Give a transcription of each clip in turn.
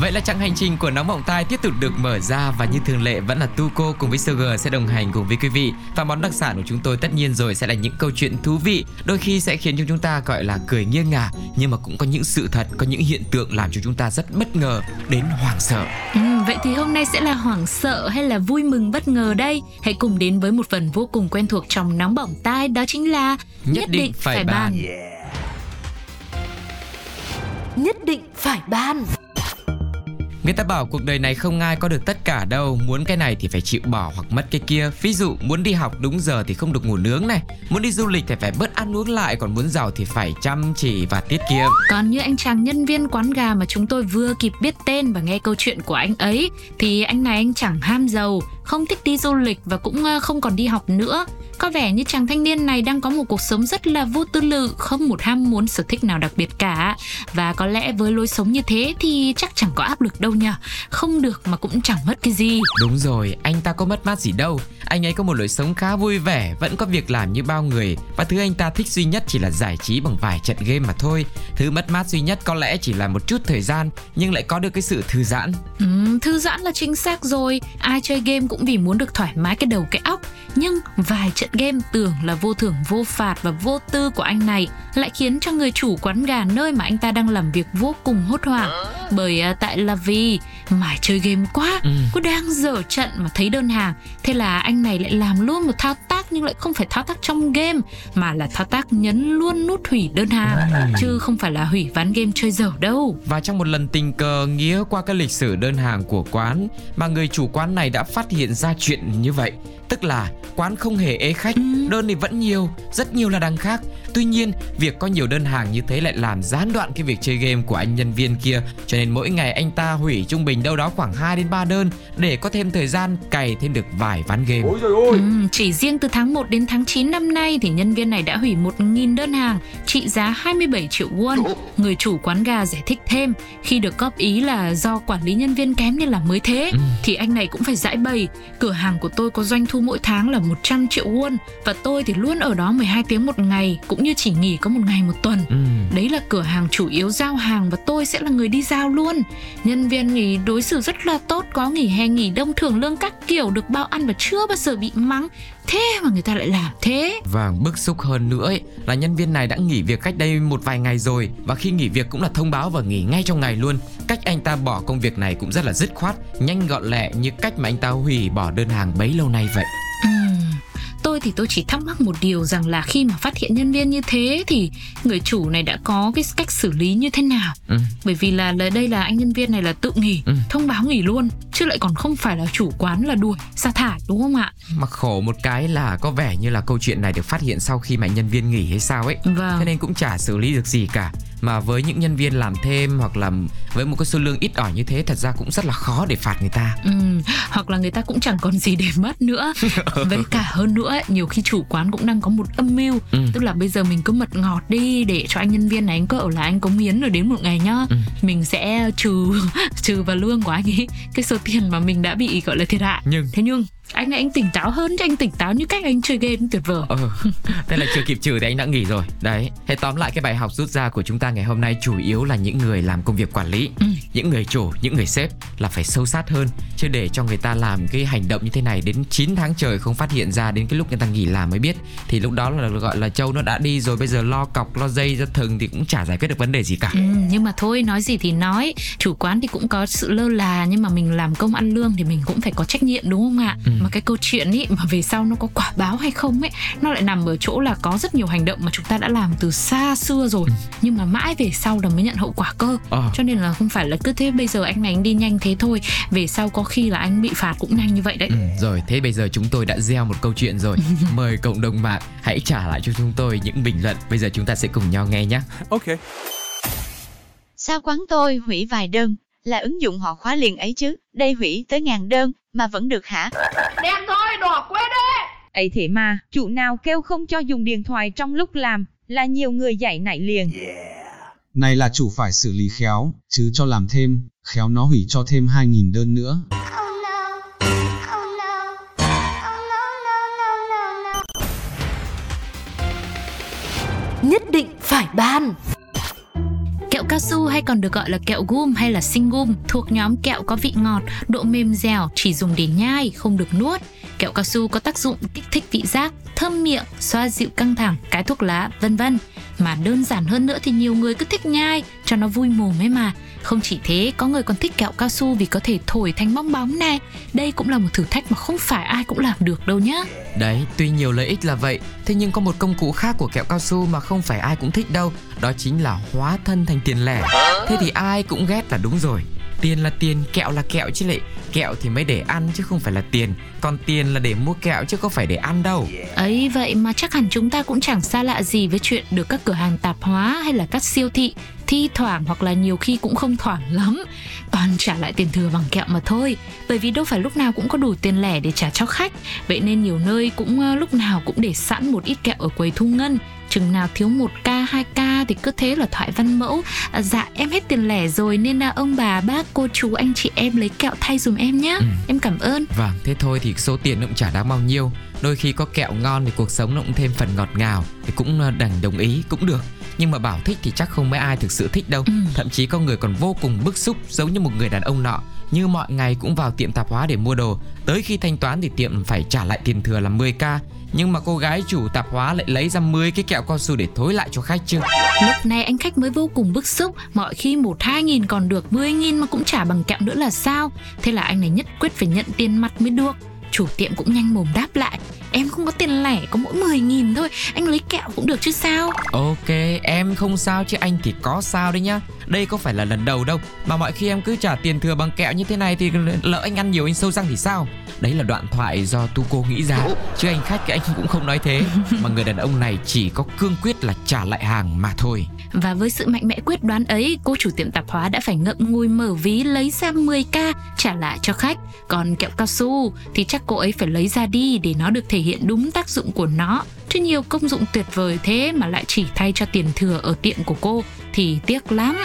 Vậy là chặng hành trình của Nóng Bỏng Tai tiếp tục được mở ra và như thường lệ vẫn là Tuco cùng với Sugar sẽ đồng hành cùng với quý vị. Và món đặc sản của chúng tôi tất nhiên rồi sẽ là những câu chuyện thú vị, đôi khi sẽ khiến cho chúng ta gọi là cười nghiêng ngả, nhưng mà cũng có những sự thật, có những hiện tượng làm cho chúng ta rất bất ngờ đến hoảng sợ. ừ, Vậy thì hôm nay sẽ là hoảng sợ hay là vui mừng bất ngờ đây Hãy cùng đến với một phần vô cùng quen thuộc trong Nóng bỏng tai Đó chính là Nhất định phải bàn. Nhất định phải ban Người ta bảo cuộc đời này không ai có được tất cả đâu. Muốn cái này thì phải chịu bỏ hoặc mất cái kia. Ví dụ muốn đi học đúng giờ thì không được ngủ nướng này. Muốn đi du lịch thì phải bớt ăn uống lại Còn muốn giàu thì phải chăm chỉ và tiết kiệm. Còn như anh chàng nhân viên quán gà mà chúng tôi vừa kịp biết tên và nghe câu chuyện của anh ấy Thì anh này anh chẳng ham giàu, không thích đi du lịch và cũng ờ, không còn đi học nữa. Có vẻ như chàng thanh niên này đang có một cuộc sống rất là vô tư lự, không một ham muốn sở thích nào đặc biệt cả. Và có lẽ với lối sống như thế thì chắc chẳng có áp lực đâu nhỉ. Không được mà cũng chẳng mất cái gì. Đúng rồi, anh ta có mất mát gì đâu. Anh ấy có một lối sống khá vui vẻ Vẫn có việc làm như bao người. Và thứ anh ta thích duy nhất chỉ là giải trí bằng vài trận game mà thôi. Thứ mất mát duy nhất có lẽ chỉ là một chút thời gian Nhưng lại có được cái sự thư giãn. Ừ, thư giãn là chính xác rồi. Ai chơi game cũng vì muốn được thoải mái cái đầu cái óc. Nhưng vài trận game tưởng là vô thưởng vô phạt và vô tư của anh này Lại khiến cho người chủ quán gà nơi mà anh ta đang làm việc vô cùng hốt hoảng. Bởi à, tại là vì mải chơi game quá Ừ. Cứ đang dở trận mà thấy đơn hàng. Thế là anh này lại làm luôn một thao tác Nhưng lại không phải thao tác trong game Mà là thao tác nhấn luôn nút hủy đơn hàng Chứ không phải là hủy ván game chơi dở đâu. Và trong một lần tình cờ nghĩa qua cái lịch sử đơn hàng của quán Mà người chủ quán này đã phát hiện ra chuyện như vậy. Tức là quán không hề ế khách, đơn thì vẫn nhiều, rất nhiều là đằng khác. Tuy nhiên, việc có nhiều đơn hàng như thế lại làm gián đoạn cái việc chơi game của anh nhân viên kia. Cho nên mỗi ngày anh ta hủy trung bình đâu đó khoảng 2 đến 3 đơn Để có thêm thời gian cày thêm được vài ván game. Ôi dồi ôi Ừm, chỉ riêng từ tháng 1 đến tháng 9 năm nay thì nhân viên này đã hủy 1.000 đơn hàng trị giá 27 triệu won. Người chủ quán gà giải thích thêm khi được góp ý là do quản lý nhân viên kém nên là mới thế thì anh này cũng phải giải bày. Cửa hàng của tôi có doanh thu mỗi tháng là 100 triệu won và tôi thì luôn ở đó 12 tiếng một ngày cũng như chỉ nghỉ có một ngày một tuần. Ừm. Đấy là cửa hàng chủ yếu giao hàng và tôi sẽ là người đi giao luôn. Nhân viên nghỉ đối xử rất là tốt, có nghỉ hè nghỉ đông thưởng lương các kiểu được bao ăn và chưa bao giờ bị mắng. Thế mà người ta lại làm thế. Và bức xúc hơn nữa ấy, là nhân viên này đã nghỉ việc cách đây một vài ngày rồi và khi nghỉ việc cũng là thông báo và nghỉ ngay trong ngày luôn. Cách anh ta bỏ công việc này cũng rất là dứt khoát, nhanh gọn lẹ như cách mà anh ta hủy bỏ đơn hàng bấy lâu nay vậy. Tôi thì tôi chỉ thắc mắc một điều rằng là khi mà phát hiện nhân viên như thế thì người chủ này đã có cái cách xử lý như thế nào? Ừ. Bởi vì là, là đây là anh nhân viên này là tự nghỉ, Ừ. thông báo nghỉ luôn, chứ lại còn không phải là chủ quán là đuổi, sa thải đúng không ạ? Mà khổ một cái là có vẻ như là câu chuyện này được phát hiện sau khi mà nhân viên nghỉ hay sao ấy. Vâng. Cho nên cũng chả xử lý được gì cả. Mà với những nhân viên làm thêm hoặc là với một cái số lương ít ỏi như thế thật ra cũng rất là khó để phạt người ta. Ừ, hoặc là người ta cũng chẳng còn gì để mất nữa với cả hơn nữa ấy, nhiều khi chủ quán cũng đang có một âm mưu Ừ. tức là bây giờ mình cứ mật ngọt đi để cho anh nhân viên này anh cứ ở là anh cống hiến rồi đến một ngày nhá Ừ. mình sẽ trừ trừ vào lương của anh ấy cái số tiền mà mình đã bị gọi là thiệt hại. Nhưng thế nhưng anh này anh tỉnh táo hơn chứ anh tỉnh táo như cách anh chơi game tuyệt vời. Ờ, thế là chưa kịp trừ thì anh đã nghỉ rồi. Đấy, thế tóm lại cái bài học rút ra của chúng ta ngày hôm nay chủ yếu là những người làm công việc quản lý Ừ. Những người chủ, những người sếp là phải sâu sát hơn. Chứ để cho người ta làm cái hành động như thế này đến 9 tháng trời không phát hiện ra Đến cái lúc người ta nghỉ làm mới biết Thì lúc đó là gọi là châu nó đã đi rồi Bây giờ lo cọc, lo dây ra thừng thì cũng chả giải quyết được vấn đề gì cả. Ừ, nhưng mà thôi nói gì thì nói. Chủ quán thì cũng có sự lơ là nhưng mà mình làm công ăn lương thì mình cũng phải có trách nhiệm đúng không ạ? Ừ. mà cái câu chuyện ý mà về sau nó có quả báo hay không ấy nó lại nằm ở chỗ là có rất nhiều hành động mà chúng ta đã làm từ xa xưa rồi nhưng mà mãi về sau là mới nhận hậu quả cơ. Ờ. cho nên là không phải là cứ thế bây giờ anh này anh đi nhanh thế thôi về sau có khi là anh bị phạt cũng nhanh như vậy đấy. Ừ, rồi thế bây giờ chúng tôi đã gieo một câu chuyện rồi. Mời cộng đồng mạng hãy trả lại cho chúng tôi những bình luận. Bây giờ chúng ta sẽ cùng nhau nghe nhé. Ok. Sao quán tôi hủy vài đơn, là ứng dụng họ khóa liền ấy chứ, đây hủy tới ngàn đơn, mà vẫn được hả? ấy thế mà, chủ nào kêu không cho dùng điện thoại trong lúc làm, là nhiều người dạy nảy liền. Này là chủ phải xử lý khéo, chứ cho làm thêm, khéo nó hủy cho thêm 2.000 đơn nữa. Nhất định phải ban. Kẹo cao su hay còn được gọi là kẹo gum hay là sinh gum thuộc nhóm kẹo có vị ngọt, độ mềm dẻo, chỉ dùng để nhai, không được nuốt. Kẹo cao su có tác dụng kích thích vị giác, thơm miệng, xoa dịu căng thẳng, cái thuốc lá, vân vân. Mà đơn giản hơn nữa thì nhiều người cứ thích nhai cho nó vui mồm ấy mà. Không chỉ thế, có người còn thích kẹo cao su vì có thể thổi thành bong bóng này. Đây cũng là một thử thách mà không phải ai cũng làm được đâu nhá. Đấy, tuy nhiều lợi ích là vậy, thế nhưng có một công cụ khác của kẹo cao su mà không phải ai cũng thích đâu, đó chính là hóa thân thành tiền lẻ. Thế thì ai cũng ghét là đúng rồi. Tiền là tiền, kẹo là kẹo chứ lệ. Kẹo thì mới để ăn chứ không phải là tiền, còn tiền là để mua kẹo chứ có phải để ăn đâu. Ấy vậy mà chắc hẳn chúng ta cũng chẳng xa lạ gì với chuyện được các cửa hàng tạp hóa hay là các siêu thị thi thoảng hoặc là nhiều khi cũng không thoảng lắm. Toàn trả lại tiền thừa bằng kẹo mà thôi. Bởi vì đâu phải lúc nào cũng có đủ tiền lẻ để trả cho khách. Vậy nên nhiều nơi cũng ờ, lúc nào cũng để sẵn một ít kẹo ở quầy thu ngân. Chừng nào thiếu 1k, 2k thì cứ thế là thoại văn mẫu. À, dạ em hết tiền lẻ rồi nên là ông bà bác cô chú anh chị em lấy kẹo thay dùm em nhé Ừ. em cảm ơn. Vâng, thế thôi thì số tiền nó cũng chả đáng bao nhiêu. Đôi khi có kẹo ngon thì cuộc sống nó cũng thêm phần ngọt ngào. Thì cũng ờ, đành đồng ý cũng được. Nhưng mà bảo thích thì chắc không mấy ai thực sự thích đâu. Ừ. Thậm chí có người còn vô cùng bức xúc giống như một người đàn ông nọ. Như mọi ngày cũng vào tiệm tạp hóa để mua đồ. Tới khi thanh toán thì tiệm phải trả lại tiền thừa là 10k. Nhưng mà cô gái chủ tạp hóa lại lấy ra 10 cái kẹo cao su để thối lại cho khách chứ. Lúc này anh khách mới vô cùng bức xúc Mọi khi một hai nghìn còn được 10 nghìn mà cũng trả bằng kẹo nữa là sao Thế là anh này nhất quyết phải nhận tiền mặt mới được Chủ tiệm cũng nhanh mồm đáp lại Em không có tiền lẻ có mỗi 10 nghìn thôi Anh lấy kẹo cũng được chứ sao Ok, em không sao chứ anh thì có sao đấy nhá. Đây có phải là lần đầu đâu, mà mọi khi em cứ trả tiền thừa bằng kẹo như thế này thì lỡ anh ăn nhiều anh sâu răng thì sao? Đấy là đoạn thoại do tu cô nghĩ ra, chứ anh khách cái anh cũng không nói thế. Mà người đàn ông này chỉ có cương quyết là trả lại hàng mà thôi. Và với sự mạnh mẽ quyết đoán ấy Cô chủ tiệm tạp hóa đã phải ngậm ngùi mở ví Lấy ra 10k trả lại cho khách Còn kẹo cao su thì chắc cô ấy phải lấy ra đi Để nó được thể hiện đúng tác dụng của nó. Chứ nhiều công dụng tuyệt vời thế Mà lại chỉ thay cho tiền thừa ở tiệm của cô, Thì tiếc lắm.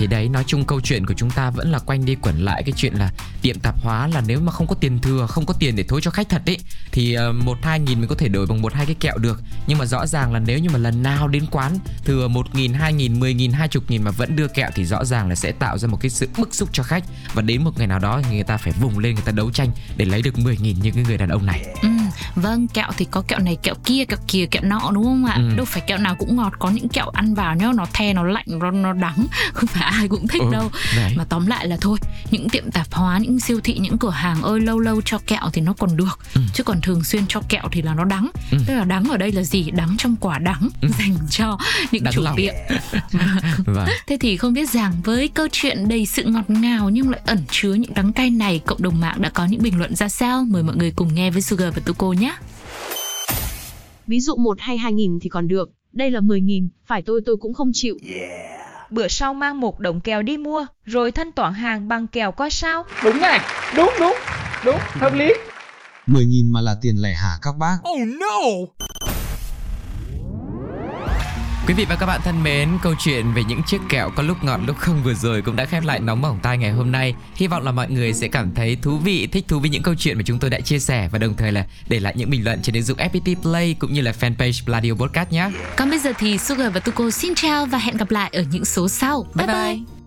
Thì đấy, nói chung câu chuyện của chúng ta vẫn là quanh đi quẩn lại cái chuyện là tiệm tạp hóa là nếu mà không có tiền thừa, không có tiền để thối cho khách thật ấy thì ờ, một hai nghìn mình có thể đổi bằng một hai cái kẹo được. Nhưng mà rõ ràng là nếu như mà lần nào đến quán thừa một nghìn, hai nghìn, mười nghìn, hai chục nghìn mà vẫn đưa kẹo thì rõ ràng là sẽ tạo ra một cái sự bức xúc cho khách và đến một ngày nào đó thì người ta phải vùng lên người ta đấu tranh để lấy được 10 nghìn như cái người đàn ông này. Ừ, vâng, kẹo thì có kẹo này, kẹo kia, kẹo kia, kẹo nọ đúng không ạ? Ừ. Đâu phải kẹo nào cũng ngọt, có những kẹo ăn vào nhá, nó the, nó lạnh, nó, nó đắng, không phải ai cũng thích Ừ, đâu. đấy. Mà tóm lại là thôi, những tiệm tạp hóa, những siêu thị, những cửa hàng ơi lâu lâu cho kẹo thì nó còn được, Ừ. chứ còn thường xuyên cho kẹo thì là nó đắng. Ừ. Tức là đắng ở đây là gì? Đắng trong quả đắng dành cho những Đắng chủ lòng. tiệm. Vâng. Thế thì không biết rằng với câu chuyện đầy sự ngọt ngào nhưng lại ẩn chứa những đắng cay này, cộng đồng mạng đã có những bình luận ra sao? Mời mọi người cùng nghe với Sugar và Tuko nhé. Ví dụ một hay hai nghìn thì còn được, đây là 10 nghìn, phải tôi tôi cũng không chịu. Bữa sau mang một đống kẹo đi mua, rồi thanh toán hàng bằng kẹo có sao? Đúng này, đúng đúng, đúng, hợp lý. 10.000 mà là tiền lẻ hả các bác? Oh no! Quý vị và các bạn thân mến, câu chuyện về những chiếc kẹo có lúc ngọt lúc không vừa rồi cũng đã khép lại nóng bỏng tai ngày hôm nay. Hy vọng là mọi người sẽ cảm thấy thú vị, thích thú với những câu chuyện mà chúng tôi đã chia sẻ và đồng thời là để lại những bình luận trên ứng dụng FPT Play cũng như là fanpage Pladio Podcast nhé. Còn bây giờ thì Sugar và Tuko xin chào và hẹn gặp lại ở những số sau. Bye bye. bye.